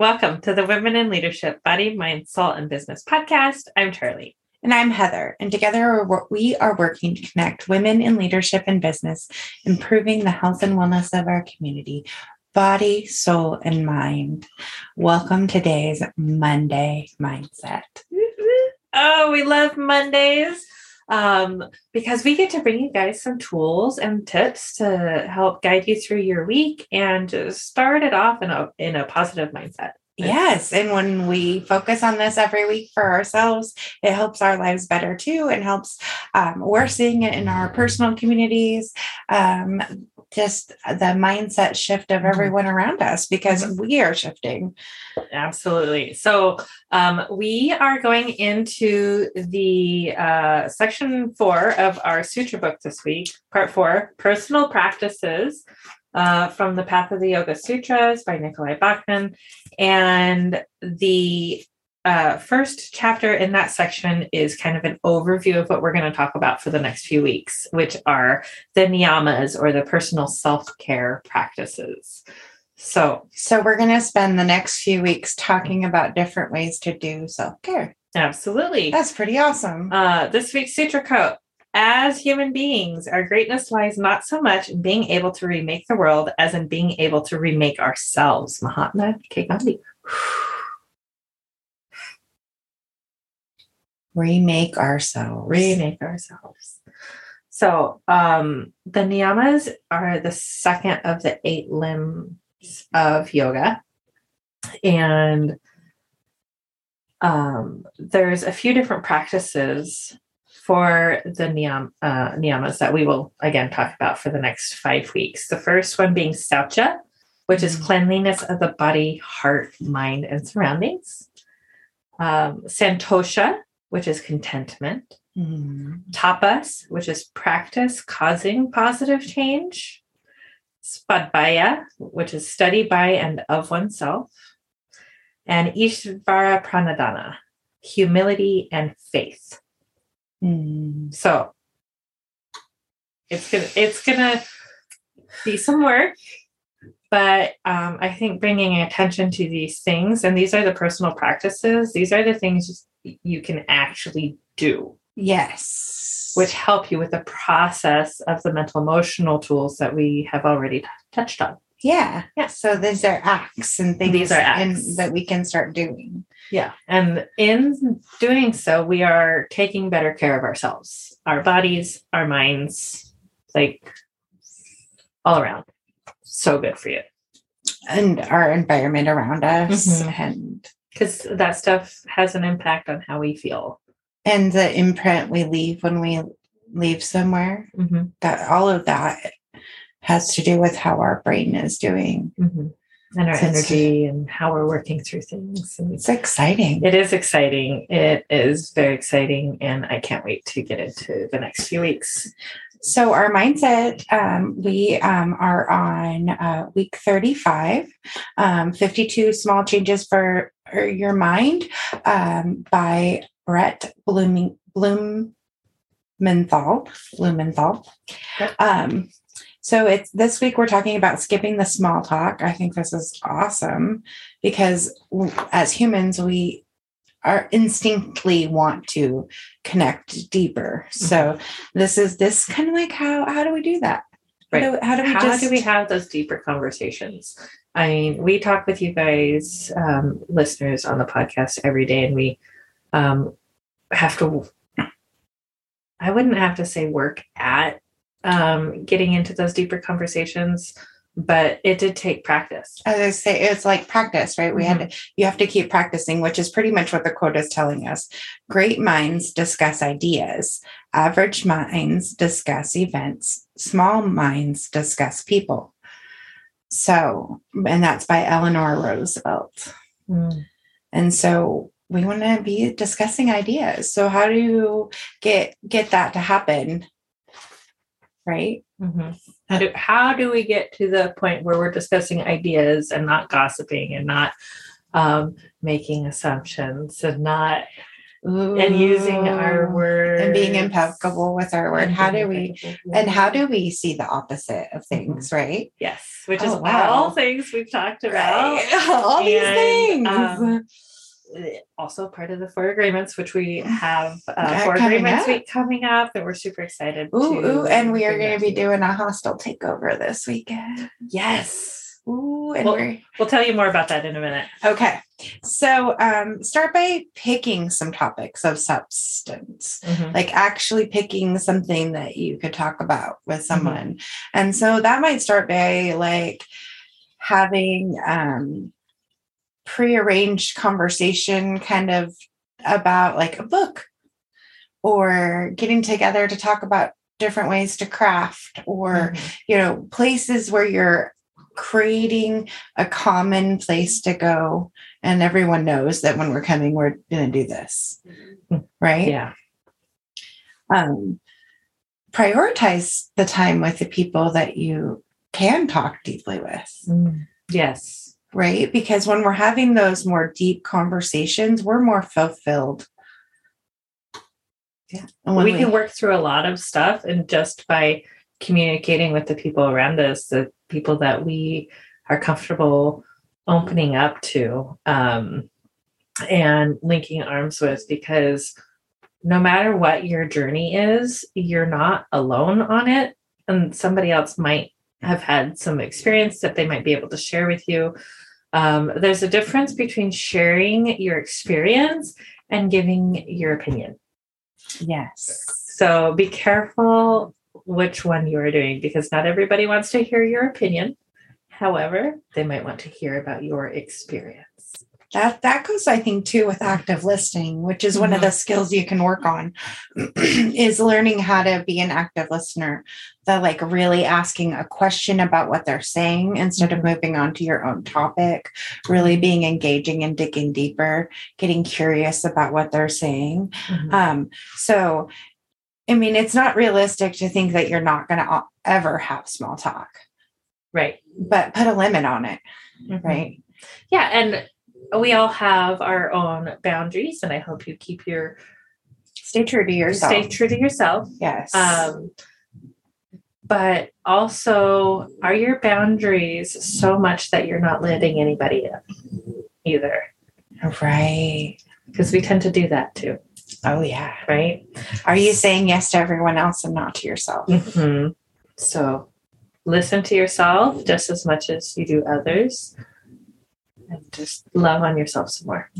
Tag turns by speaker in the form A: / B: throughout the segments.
A: Welcome to the Women in Leadership Body, Mind, Soul, and Business podcast. I'm Charlie.
B: And I'm Heather. And together we are working to connect women in leadership and business, improving the health and wellness of our community, body, soul, and mind. Welcome today's Monday Mindset.
A: Oh, we love Mondays um, because we get to bring you guys some tools and tips to help guide you through your week and start it off in a in a positive mindset.
B: Yes. And when we focus on this every week for ourselves, it helps our lives better too and helps. Um, we're seeing it in our personal communities. Um, just the mindset shift of mm-hmm. everyone around us because mm-hmm. we are shifting.
A: Absolutely. So um, we are going into the uh, section four of our sutra book this week, part four, personal practices. Uh, from the Path of the Yoga Sutras by Nicolai Bachman. And the uh, first chapter in that section is kind of an overview of what we're going to talk about for the next few weeks, which are the niyamas or the personal self care practices. So,
B: so we're going to spend the next few weeks talking about different ways to do self care.
A: Absolutely.
B: That's pretty awesome.
A: Uh, this week's Sutra quote as human beings, our greatness lies not so much in being able to remake the world as in being able to remake ourselves. Mahatma Gandhi.
B: remake ourselves.
A: Remake ourselves. So um, the niyamas are the second of the eight limbs of yoga. And um, there's a few different practices for the niyam, uh, niyamas that we will again talk about for the next five weeks. The first one being saucha, which is mm. cleanliness of the body, heart, mind, and surroundings. Um, santosha, which is contentment. Mm. Tapas, which is practice causing positive change. Svadhyaya, which is study by and of oneself. And Ishvara Pranidhana, humility and faith. Mm. So it's gonna it's gonna be some work but um, I think bringing attention to these things, and these are the personal practices, these are the things you can actually do.
B: Yes.
A: Which help you with the process of the mental emotional tools that we have already t- touched on.
B: Yeah. Yeah. So these are acts and things
A: these are acts.
B: And that we can start doing.
A: Yeah. And in doing so, we are taking better care of ourselves, our bodies, our minds, like all around so good for you.
B: And our environment around us. Mm-hmm. And
A: because that stuff has an impact on how we feel.
B: And the imprint we leave when we leave somewhere, mm-hmm. that all of that has to do with how our brain is doing.
A: Mm-hmm. And our so energy and how we're working through things. And
B: it's exciting.
A: It is exciting. It is very exciting. And I can't wait to get into the next few weeks.
B: So, our mindset, um, we um, are on uh, week 35, um, 52 Small Changes for, Your Mind um, by Brett Blooming, Blumenthal. Blumenthal. Yep. So it's this week we're talking about skipping the small talk. I think this is awesome because as humans we are instinctively want to connect deeper. Mm-hmm. So this is this kind of like how how do we do that?
A: Right. How do, how do we how just... do we have those deeper conversations? I mean, we talk with you guys, um, listeners on the podcast every day, and we um, have to. I wouldn't have to say work at um, getting into those deeper conversations but it did take practice.
B: As I say, it's like practice, right? We mm-hmm. had to, you have to keep practicing, which is pretty much what the quote is telling us. Great minds discuss ideas, average minds discuss events, small minds discuss people. So, and that's by Eleanor Roosevelt. Mm. And so we want to be discussing ideas. So how do you get get that to happen? Right?
A: Mm-hmm. How do how do we get to the point where we're discussing ideas and not gossiping and not um, making assumptions and not and using our
B: Ooh.
A: words
B: and being impeccable with our word. How do we and how do we see the opposite of things, right?
A: yes which is
B: Oh, wow.
A: all things we've talked about
B: Right. All these
A: And,
B: things.
A: um, also part of the four agreements which we have uh, four agreements
B: up.
A: week coming up that we're super excited
B: ooh,
A: to
B: ooh, and we are going to be doing a hostile takeover this weekend.
A: yes
B: Ooh, and
A: Well-
B: we're
A: we'll tell you more about that in a minute
B: okay. So, um, start by picking some topics of substance. like actually picking something that you could talk about with someone. And so that might start by like having um prearranged conversation kind of about like a book or getting together to talk about different ways to craft or
A: Mhm.
B: you know places where you're creating a common place to go and everyone knows that when we're coming we're going to do this right
A: yeah
B: um, prioritize the time with the people that you can talk deeply with,
A: Mm. yes
B: right? Because when we're having those more deep conversations, we're more fulfilled.
A: Yeah.
B: And when
A: we can work through a lot of stuff and just by communicating with the people around us the people that we are comfortable opening up to um, and linking arms with because no matter what your journey is you're not alone on it and somebody else might have had some experience that they might be able to share with you um, there's a difference between sharing your experience and giving your opinion
B: yes.
A: so be careful which one you are doing because not everybody wants to hear your opinion. However, they might want to hear about your experience.
B: That that goes, I think, too, with mm-hmm. active listening, which is one of mm-hmm. the skills you can work on, is learning how to be an active listener. The like really asking a question about what they're saying instead of mm-hmm. moving on to your own topic, really being engaging and digging deeper, getting curious about what they're saying. Um, so I mean, it's not realistic to think that you're not going to ever have small talk,
A: Right.
B: but put a limit on it,
A: Right.
B: right?
A: Yeah. And we all have our own boundaries, and I hope you keep your
B: Stay true to yourself.
A: stay true to yourself.
B: yes.
A: Um, but also, are your boundaries so much that you're not letting anybody in either?
B: right.
A: Because we tend to do that too,
B: Oh, yeah.
A: right?
B: Are you saying yes to everyone else and not to yourself?
A: Mhm. So listen to yourself just as much as you do others. And just love on yourself some more.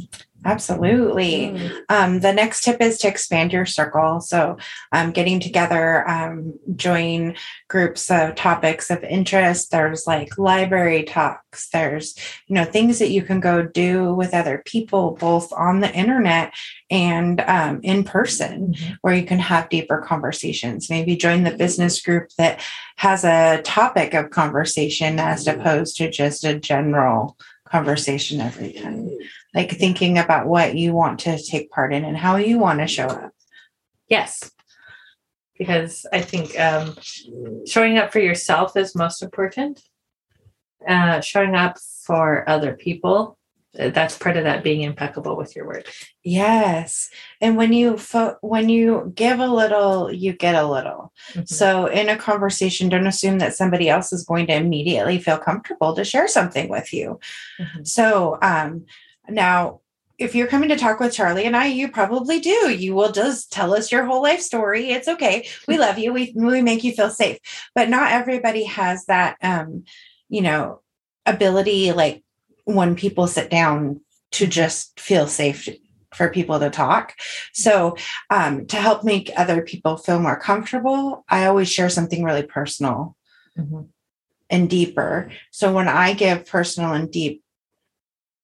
B: Absolutely. Um, the next tip is to expand your circle. So, um, getting together, um, join groups of topics of interest. There's like library talks. There's, you know, things that you can go do with other people, both on the internet and um, in person,
A: Mhm.
B: where you can have deeper conversations. Maybe join the business group that has a topic of conversation as opposed to just a general conversation every time like thinking about what you want to take part in and how you want to show up.
A: Yes. Because I think um, showing up for yourself is most important. Uh, showing up for other people, that's part of that being impeccable with your word.
B: Yes. And when you fo- when you give a little, you get a little.
A: Mhm.
B: So in a conversation, don't assume that somebody else is going to immediately feel comfortable to share something with you.
A: Mhm.
B: So um now if you're coming to talk with Charlie and I, you probably do. You will just tell us your whole life story. It's okay. We love you. We we make you feel safe. But not everybody has that um, you know, ability like when people sit down to just feel safe for people to talk. So, um, to help make other people feel more comfortable, I always share something really personal
A: Mhm.
B: and deeper. So when I give personal and deep,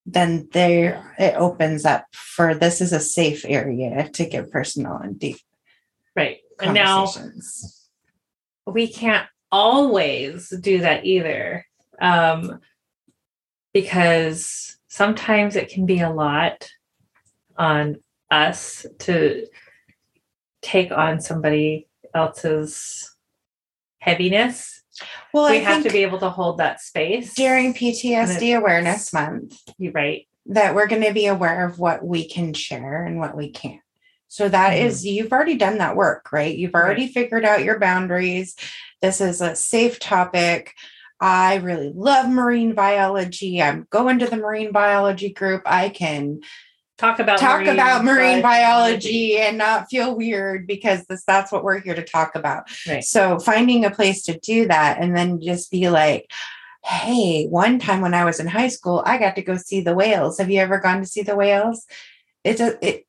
B: then there it opens up for this is a safe area to give personal and deep
A: Right. And now we can't always do that either um, because sometimes it can be a lot on us to take on somebody else's heaviness
B: Well,
A: we
B: I
A: have to be able to hold that space
B: during PTSD
A: it-
B: Awareness Month
A: you're right
B: that we're going to be aware of what we can share and what we can't. So that
A: Mhm.
B: is you've already done that work, right? You've already figured out your boundaries. This is a safe topic. I really love marine biology. I'm going to the marine biology group. I can
A: Talk about
B: talk about marine
A: biology.
B: biology and not feel weird because this, that's what we're here to talk about.
A: Right.
B: So finding a place to do that and then just be like, hey, one time when I was in high school, I got to go see the whales. Have you ever gone to see the whales? It's a it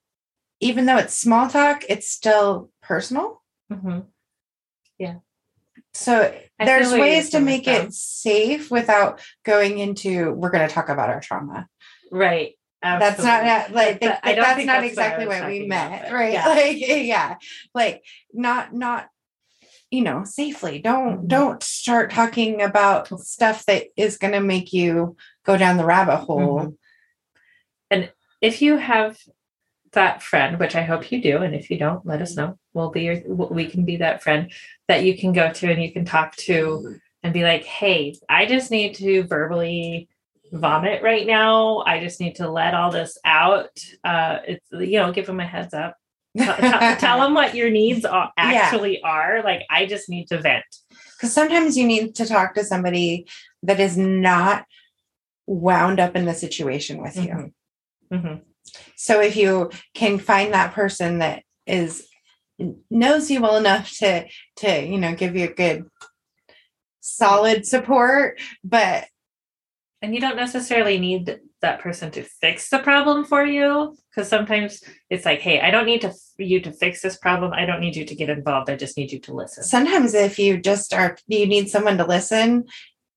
B: even though it's small talk, it's still personal.
A: Mhm.
B: So
A: I
B: there's ways to make it safe without going into we're going to talk about our trauma.
A: Right.
B: That's not
A: Absolutely.
B: like
A: I don't
B: that's not
A: that's
B: exactly
A: was
B: what we met,
A: about,
B: right?
A: yeah.
B: Like yeah, like not not you know safely. Don't
A: Mhm.
B: don't start talking about stuff that is going to make you go down the rabbit hole.
A: Mhm. And if you have that friend, which I hope you do, and if you don't, let us know. We'll be your, we can be that friend that you can go to and you can talk to and be like, "Hey, I just need to verbally vomit right now. I just need to let all this out." Uh, it's you know, give them a heads up. Tell, tell, tell them what your needs are,
B: Yeah.
A: actually are. Like, I just need to vent.
B: because sometimes you need to talk to somebody that is not wound up in the situation with you.
A: Mhm.
B: So if you can find that person that is knows you well enough to to you know give you a good solid support, but
A: And you don't necessarily need that person to fix the problem for you because sometimes it's like, hey, I don't need to you to fix this problem. I don't need you to get involved. I just need you to listen.
B: sometimes if you just are you need someone to listen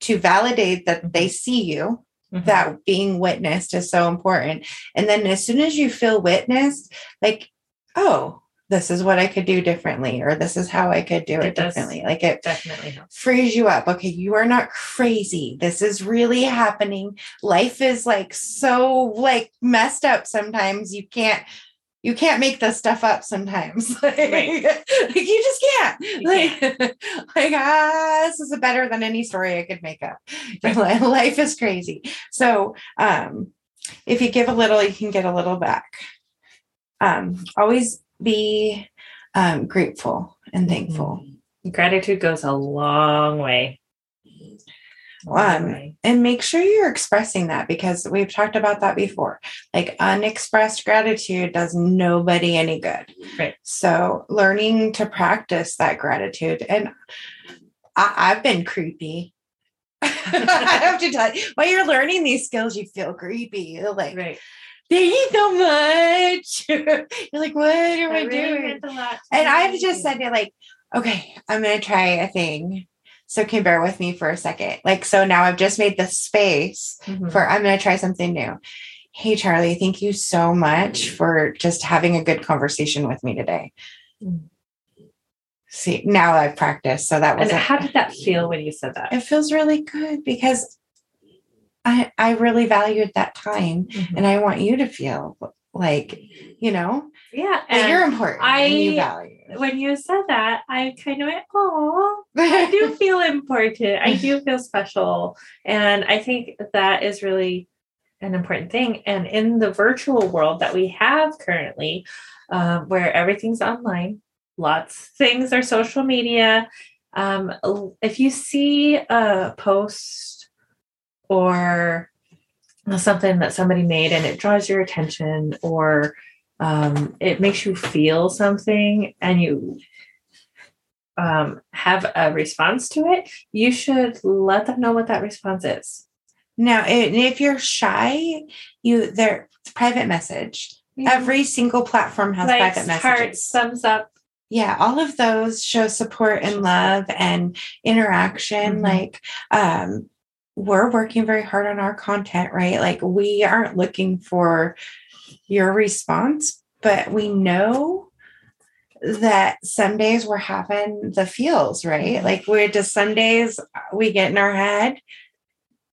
B: to validate that they see you
A: Mhm.
B: that being witnessed is so important and then as soon as you feel witnessed like oh this is what i could do differently or this is how i could do it,
A: It
B: differently like it
A: definitely helps.
B: frees you up. Okay, you are not crazy. This is really happening. Life is like so like messed up sometimes. You can't you can't make this stuff up sometimes. like,
A: Right.
B: like, you just can't.
A: You
B: like, like ah, this is better than any story I could make up.
A: Right.
B: Life is crazy. So um if you give a little, you can get a little back. Um, always be um grateful and thankful.
A: Gratitude goes a long way.
B: Um, and make sure you're expressing that because we've talked about that before. Like unexpressed gratitude does nobody any good.
A: Right.
B: So learning to practice that gratitude. And I, I've been creepy. I have to tell you, while you're learning these skills, you feel creepy. You're like,
A: Right.
B: thank you so much. you're like, what am I
A: That really
B: doing?
A: meant a lot
B: And. I've just said to like, okay, I'm gonna try a thing. So can you bear with me for a second. Like, so now I've just made the space
A: Mhm.
B: for I'm gonna try something new. Hey Charlie, thank you so much for just having a good conversation with me today.
A: Mm.
B: See, now I've practiced. So that was
A: And how did that feel when you said that?
B: it feels really good because I I really valued that time
A: Mhm.
B: and I want you to feel like, you know,
A: Yeah.
B: that you're
A: And
B: important and you
A: I-
B: value.
A: when you said that, I kind of went, oh, I do feel important. I do feel special. And I think that is really an important thing. And in the virtual world that we have currently, um, where everything's online, lots of things are social media. Um, if you see a post or something that somebody made and it draws your attention or um, it makes you feel something and you um, have a response to it, you should let them know what that response is.
B: Now, if you're shy, you there private message. Every single platform has
A: Likes,
B: private
A: hearts,
B: messages.
A: thumbs up.
B: yeah, all of those show support and love and interaction.
A: Mhm.
B: Like, um, we're working very hard on our content, right? Like, we aren't looking for your response, but we know that some days we're having the feels, right?
A: Mhm.
B: Like, we're just some days we get in our head.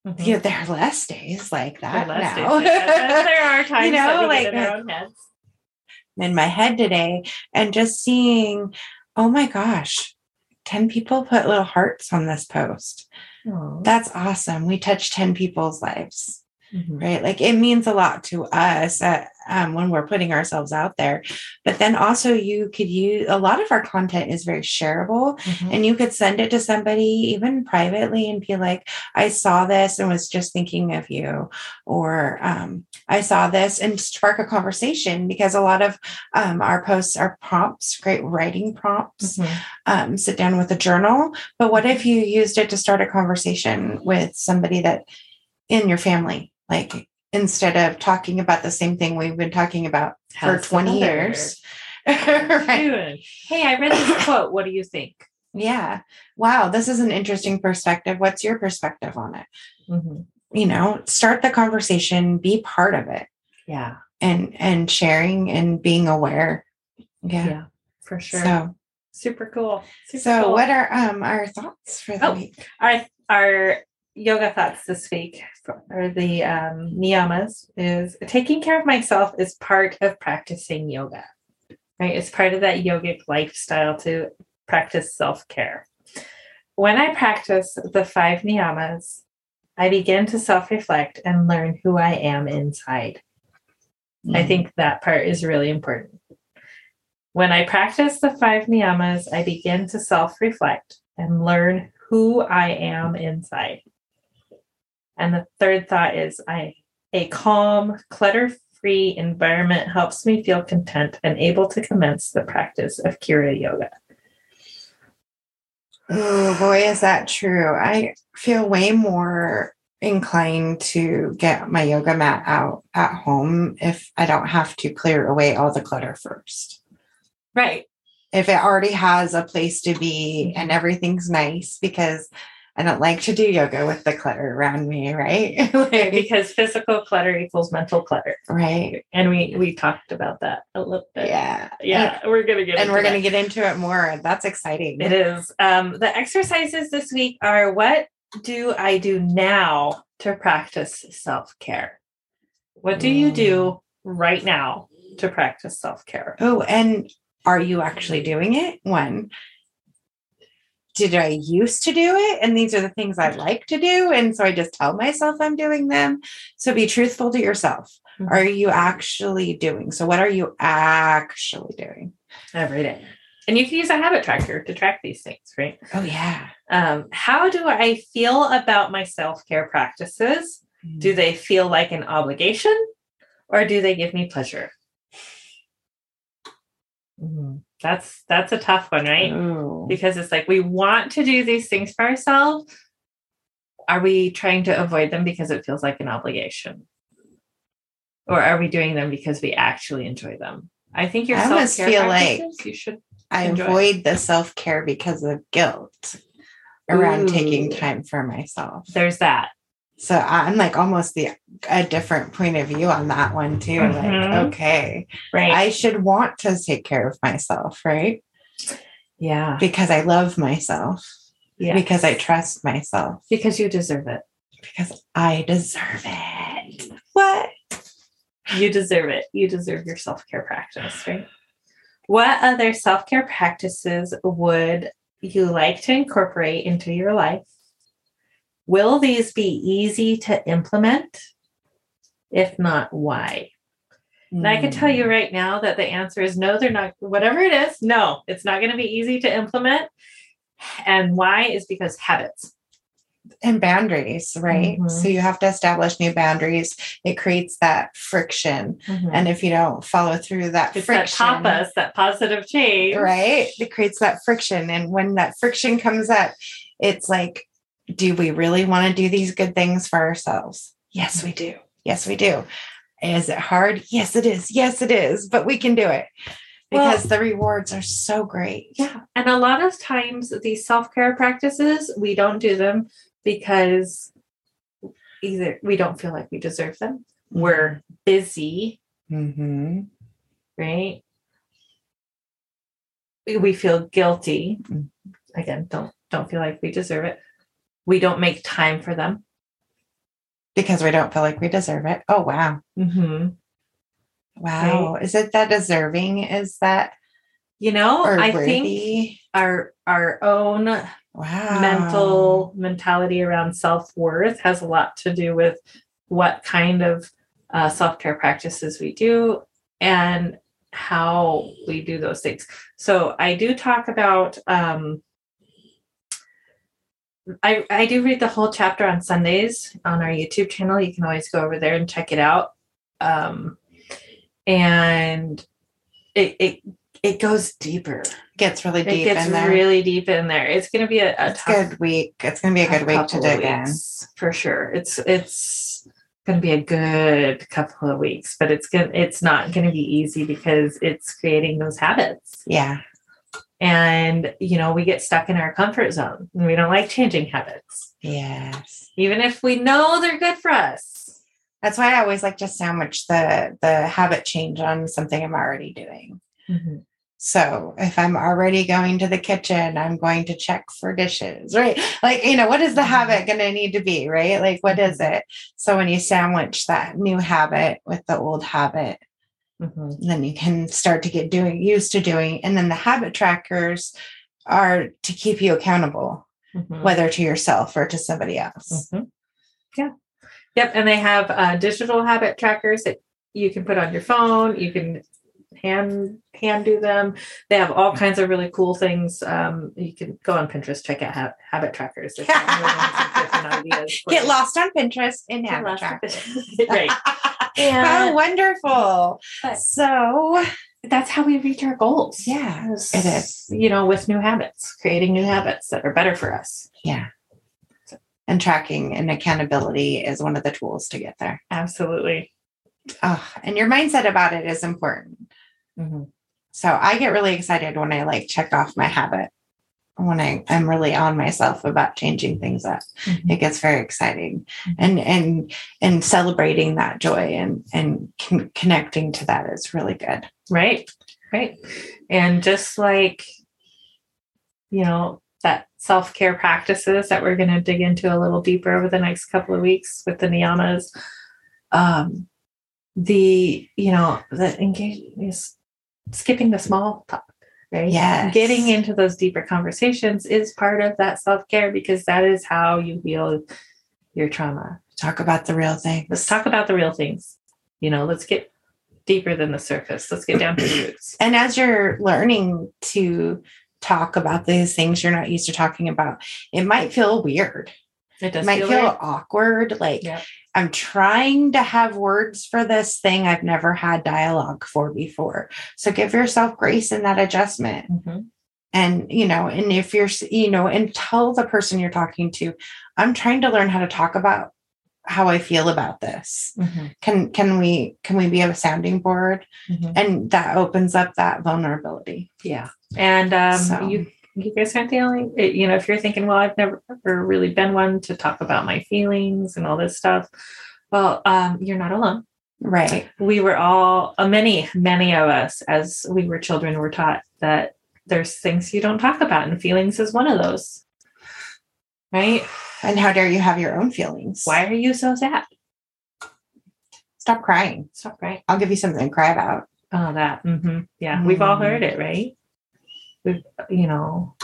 A: Mhm.
B: Yeah, there are less days like
A: There
B: that
A: days
B: now.
A: that. But there are times you know,
B: like,
A: in our own heads.
B: in my head today and just seeing, oh my gosh, 10 people put little hearts on this post.
A: Aw.
B: That's awesome. We touched 10 people's lives.
A: Mhm.
B: right? Like it means a lot to us uh, um, when we're putting ourselves out there. But then also, you could use a lot of our content is very shareable,
A: Mhm.
B: and you could send it to somebody even privately and be like, I saw this and was just thinking of you, or um, I saw this and spark a conversation because a lot of um, our posts are prompts, great writing prompts
A: Mhm.
B: um, sit down with a journal. But what if you used it to start a conversation with somebody that in your family, like instead of talking about the same thing we've been talking about for
A: How's the
B: 20 years? right.
A: Hey, I read this quote. What do you think?
B: Yeah. Wow. This is an interesting perspective. What's your perspective on it?
A: Mhm.
B: You know, start the conversation, be part of it
A: Yeah.
B: and and sharing and being aware.
A: yeah.
B: Yeah.
A: for sure.
B: So
A: Super cool. Super
B: so
A: cool.
B: what are um our thoughts for the
A: Oh.
B: week?
A: our our yoga thoughts this week or the um, niyamas is taking care of myself is part of practicing yoga right it's part of that yogic lifestyle to practice self-care when i practice the five niyamas i begin to self-reflect and learn who i am inside I
B: Mm.
A: think that part is really important. When I practice the five niyamas, I begin to self reflect and learn who I am inside. And the third thought is I a calm, clutter-free environment helps me feel content and able to commence the practice of kriya yoga.
B: Oh boy, is that true. I feel way more inclined to get my yoga mat out at home if I don't have to clear away all the clutter first.
A: Right.
B: If it already has a place to be and everything's nice, because I don't like to do yoga with the clutter around me, right? Like,
A: Because physical clutter equals mental clutter.
B: right.
A: And we we talked about that a little bit.
B: Yeah.
A: Yeah. we're gonna get
B: And
A: into
B: we're
A: that.
B: going to get into it more. That's exciting.
A: It is. Um, the exercises this week are what do I do now to practice self care? What do you do right now to practice self care?
B: Oh, and are you actually doing it? One, did I used to do it? And these are the things I like to do. And so I just tell myself I'm doing them. So be truthful to yourself.
A: Mhm.
B: Are you actually doing? So, what are you actually doing?
A: Every day. And you can use a habit tracker to track these things, right?
B: Oh, yeah.
A: Um, how do I feel about my self care practices? Do they feel like an obligation or do they give me pleasure? Mhm. That's that's a tough one, right?
B: Oh.
A: because it's like we want to do these things for ourselves. Are we trying to avoid them because it feels like an obligation? Or are we doing them because we actually enjoy them? I think your
B: I almost
A: self-care
B: feel like-
A: you should
B: I
A: enjoy.
B: avoid the self care because of guilt around taking time for myself.
A: there's that.
B: So I'm like almost the a different point of view on that one too.
A: Mhm.
B: Like, okay,
A: Right.
B: I should want to take care of myself, right?
A: yeah.
B: Because I love myself,
A: Yeah.
B: because I trust myself,
A: because you deserve it.
B: because I deserve it. What?
A: You deserve it. You deserve your self-care practice, right? What other self-care practices would you like to incorporate into your life? Will these be easy to implement? If not, why? And I can tell you right now that the answer is no, they're not. Whatever it is, no, it's not going to be easy to implement. And why is because habits.
B: and boundaries, right?
A: Mhm.
B: So you have to establish new boundaries. It creates that friction, and if you don't follow through that
A: it's that
B: friction,
A: tapas, that positive change.
B: right? It creates that friction, and when that friction comes up, it's like, do we really want to do these good things for ourselves? Yes, we do. Yes, we do. Is it hard? Yes, it is. Yes, it is. But we can do it
A: Well-
B: because the rewards are so great.
A: Yeah. And a lot of times these self-care practices, we don't do them because either we don't feel like we deserve them. We're busy,
B: Mm-hmm.
A: right? We- feel guilty.
B: Mm.
A: Again, don't don't feel like we deserve it. We don't make time for them.
B: Because we don't feel like we deserve it. Oh, wow.
A: Mm-hmm.
B: Wow. Is it that deserving? Is that
A: You know, I think our our own
B: wow.
A: mental mentality around self-worth has a lot to do with what kind of uh, self care practices we do and how we do those things. So I do talk about. Um, I, I do read the whole chapter on Sundays on our YouTube channel. You can always go over there and check it out. Um, and it, it it goes deeper.
B: Gets really
A: It
B: deep
A: gets
B: in there.
A: really deep in there. It's going to be a, a tough
B: good week. It's gonna be a good week to dig in.
A: for sure. It's it's going to be a good couple of weeks, but it's going it's not going to be easy because it's creating those habits.
B: Yeah.
A: And you know, we get stuck in our comfort zone and we don't like changing habits,
B: Yes.
A: even if we know they're good for us.
B: That's why I always like to sandwich the the habit change on something I'm already doing. Mm-hmm. So if I'm already going to the kitchen, I'm going to check for dishes, right? Like, you know, what is the mm-hmm. habit going to need to be, right? Like, what is mm-hmm. it? So when you sandwich that new habit with the old habit,
A: Mhm.
B: then you can start to get doing used to doing. And then the habit trackers are to keep you accountable,
A: Mhm.
B: whether to yourself or to somebody else.
A: Mhm. Yeah. Yep. And they have uh, digital habit trackers that you can put on your phone. You can hand hand do them. They have all kinds of really cool things. Um, you can go on Pinterest, check out ha- habit trackers. There's some really different ideas
B: Get lost on Pinterest in
A: Get
B: habit trackers.
A: Right.
B: oh,
A: And
B: wonderful.
A: But-
B: So,
A: that's how we reach our goals.
B: Yeah, it is.
A: You know, with new habits, creating new habits that are better for us.
B: yeah. And tracking and accountability is one of the tools to get there.
A: Absolutely.
B: Oh, and your mindset about it is important.
A: Mhm.
B: So I get really excited when I like check off my habit. When I, I'm really on myself about changing things up.
A: Mhm.
B: It gets very exciting.
A: Mhm.
B: And and and celebrating that joy and and con- connecting to that is really good.
A: Right. Right. And just like, you know, that self care practices that we're going to dig into a little deeper over the next couple of weeks with the niyamas, um, the, you know, the engage is skipping the small talk, right?
B: Yes.
A: Getting into those deeper conversations is part of that self care because that is how you heal your trauma.
B: Talk about the real thing.
A: Let's talk about the real things. You know, let's get deeper than the surface. Let's get down to the roots.
B: And as you're learning to talk about these things you're not used to talking about, it might feel weird.
A: It
B: It
A: does
B: might
A: feel,
B: feel awkward. Like
A: Yep.
B: I'm trying to have words for this thing I've never had dialogue for before. So give yourself grace in that adjustment.
A: Mhm.
B: And, you know, and if you're, you know, and tell the person you're talking to, I'm trying to learn how to talk about how I feel about this.
A: Mhm.
B: Can, can we, can we be a sounding board?
A: Mhm.
B: And that opens up that vulnerability.
A: Yeah. And um,
B: So-
A: you you guys aren't the only it- you know if you're thinking well I've never ever really been one to talk about my feelings and all this stuff. Well, um, you're not alone.
B: Right.
A: We were all uh, many many of us as we were children were taught that there's things you don't talk about and feelings is one of those. Right?
B: And how dare you have your own feelings?
A: Why are you so sad?
B: Stop crying.
A: Stop right.
B: I'll give you something to cry about.
A: Oh, that. hmm Yeah, we've all
B: Mhm.
A: heard it, right? You know,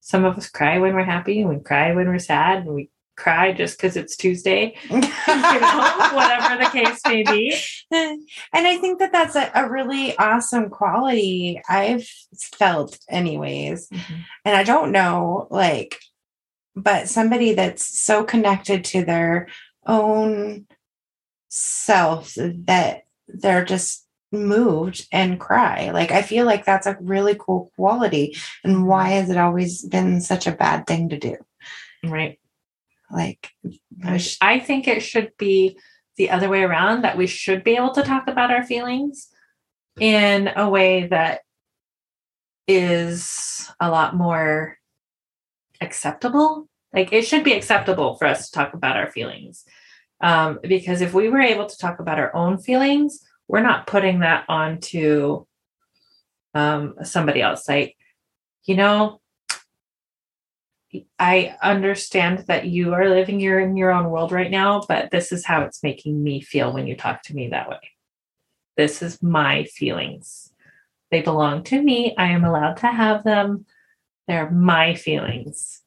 A: some of us cry when we're happy, and we cry when we're sad, and we cry just because it's Tuesday, you know, whatever the case may be.
B: and I think that that's a, a really awesome quality I've felt, anyways. Mm-hmm. And I don't know, like, but somebody that's so connected to their own self that they're just moved and cry. Like, I feel like that's a really cool quality. And why has it always been such a bad thing to do?
A: Right.
B: Like,
A: I sh- I think it should be the other way around that we should be able to talk about our feelings in a way that is a lot more acceptable. Like it should be acceptable for us to talk about our feelings. Um, because if we were able to talk about our own feelings, we're not putting that onto um, somebody else. Like, you know, I understand that you are living your in your own world right now, but this is how it's making me feel when you talk to me that way. This is my feelings. They belong to me. I am allowed to have them. They're my feelings.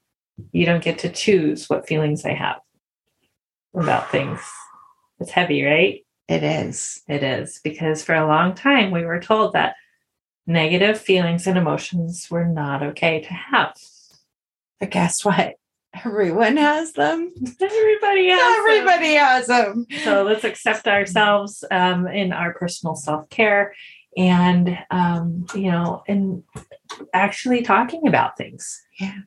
A: You don't get to choose what feelings I have about things. It's heavy, right?
B: It is.
A: It is because for a long time we were told that negative feelings and emotions were not okay to have.
B: But guess what? Everyone has them.
A: Everybody has them.
B: Everybody has them.
A: So let's accept ourselves um, in our personal self care and, um, you know, and actually talking about things.
B: Yeah.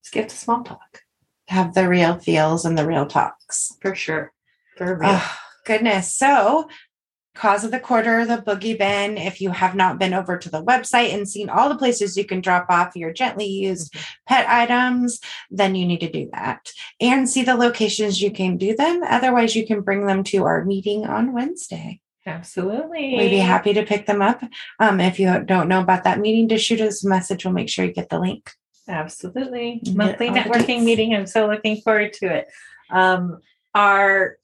A: Let's get to small talk
B: Have the real feels and the real talks.
A: for sure. For real.
B: Oh, goodness. So, cause of the quarter, the boogie bin. If you have not been over to the website and seen all the places you can drop off your gently used pet items, then you need to do that and see the locations you can do them. Otherwise, you can bring them to our meeting on Wednesday.
A: Absolutely.
B: We'd be happy to pick them up. Um, if you don't know about that meeting, just shoot us a message. We'll make sure you get the link.
A: Absolutely. Monthly networking meeting. I'm so looking forward to it. Um, our,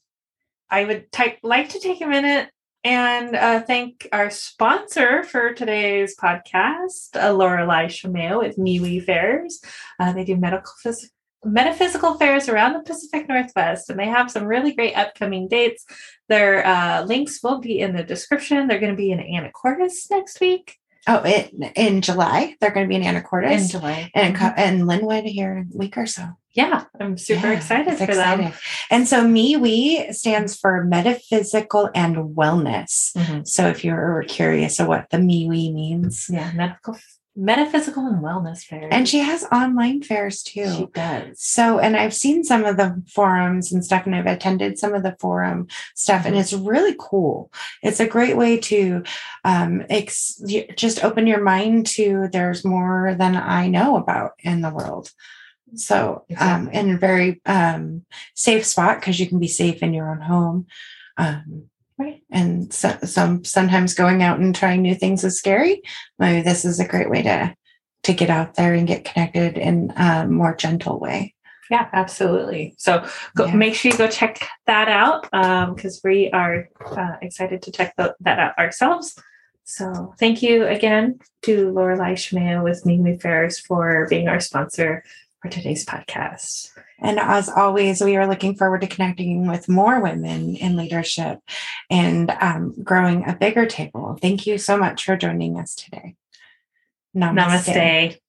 A: I would type, like to take a minute and uh, thank our sponsor for today's podcast, uh, Lorelei Chameo with MeWe Fairs. Uh, they do medical phys- metaphysical fairs around the Pacific Northwest, and they have some really great upcoming dates. Their uh, links will be in the description. They're going to be in Anacortes next week
B: Oh, it, in July, they're going to be in
A: in July.
B: and, co- and Lynnwood here in a week or so.
A: Yeah, I'm super
B: Yeah,
A: excited for them.
B: And so MeWe stands for metaphysical and wellness.
A: Mhm.
B: So if you're curious of what the MeWe means.
A: Yeah, medical, metaphysical, and wellness fairs.
B: And she has online fairs too.
A: she does.
B: So, and I've seen some of the forums and stuff, and I've attended some of the forum stuff, and it's really cool. It's a great way to um, ex- just open your mind to there's more than I know about in the world. So, um, in a very um, safe spot because you can be safe in your own home. Um,
A: Right.
B: and so, some sometimes going out and trying new things is scary. Maybe this is a great way to to get out there and get connected in a more gentle way.
A: Yeah, absolutely. So go,
B: Yeah.
A: make sure you go check that out because we are uh, excited to check tho- that out ourselves. So thank you again to Lorelei Schmale with MeWe Fairs for being our sponsor for today's podcast.
B: And as always, we are looking forward to connecting with more women in leadership and um, growing a bigger table. Thank you so much for joining us today.
A: Namaste.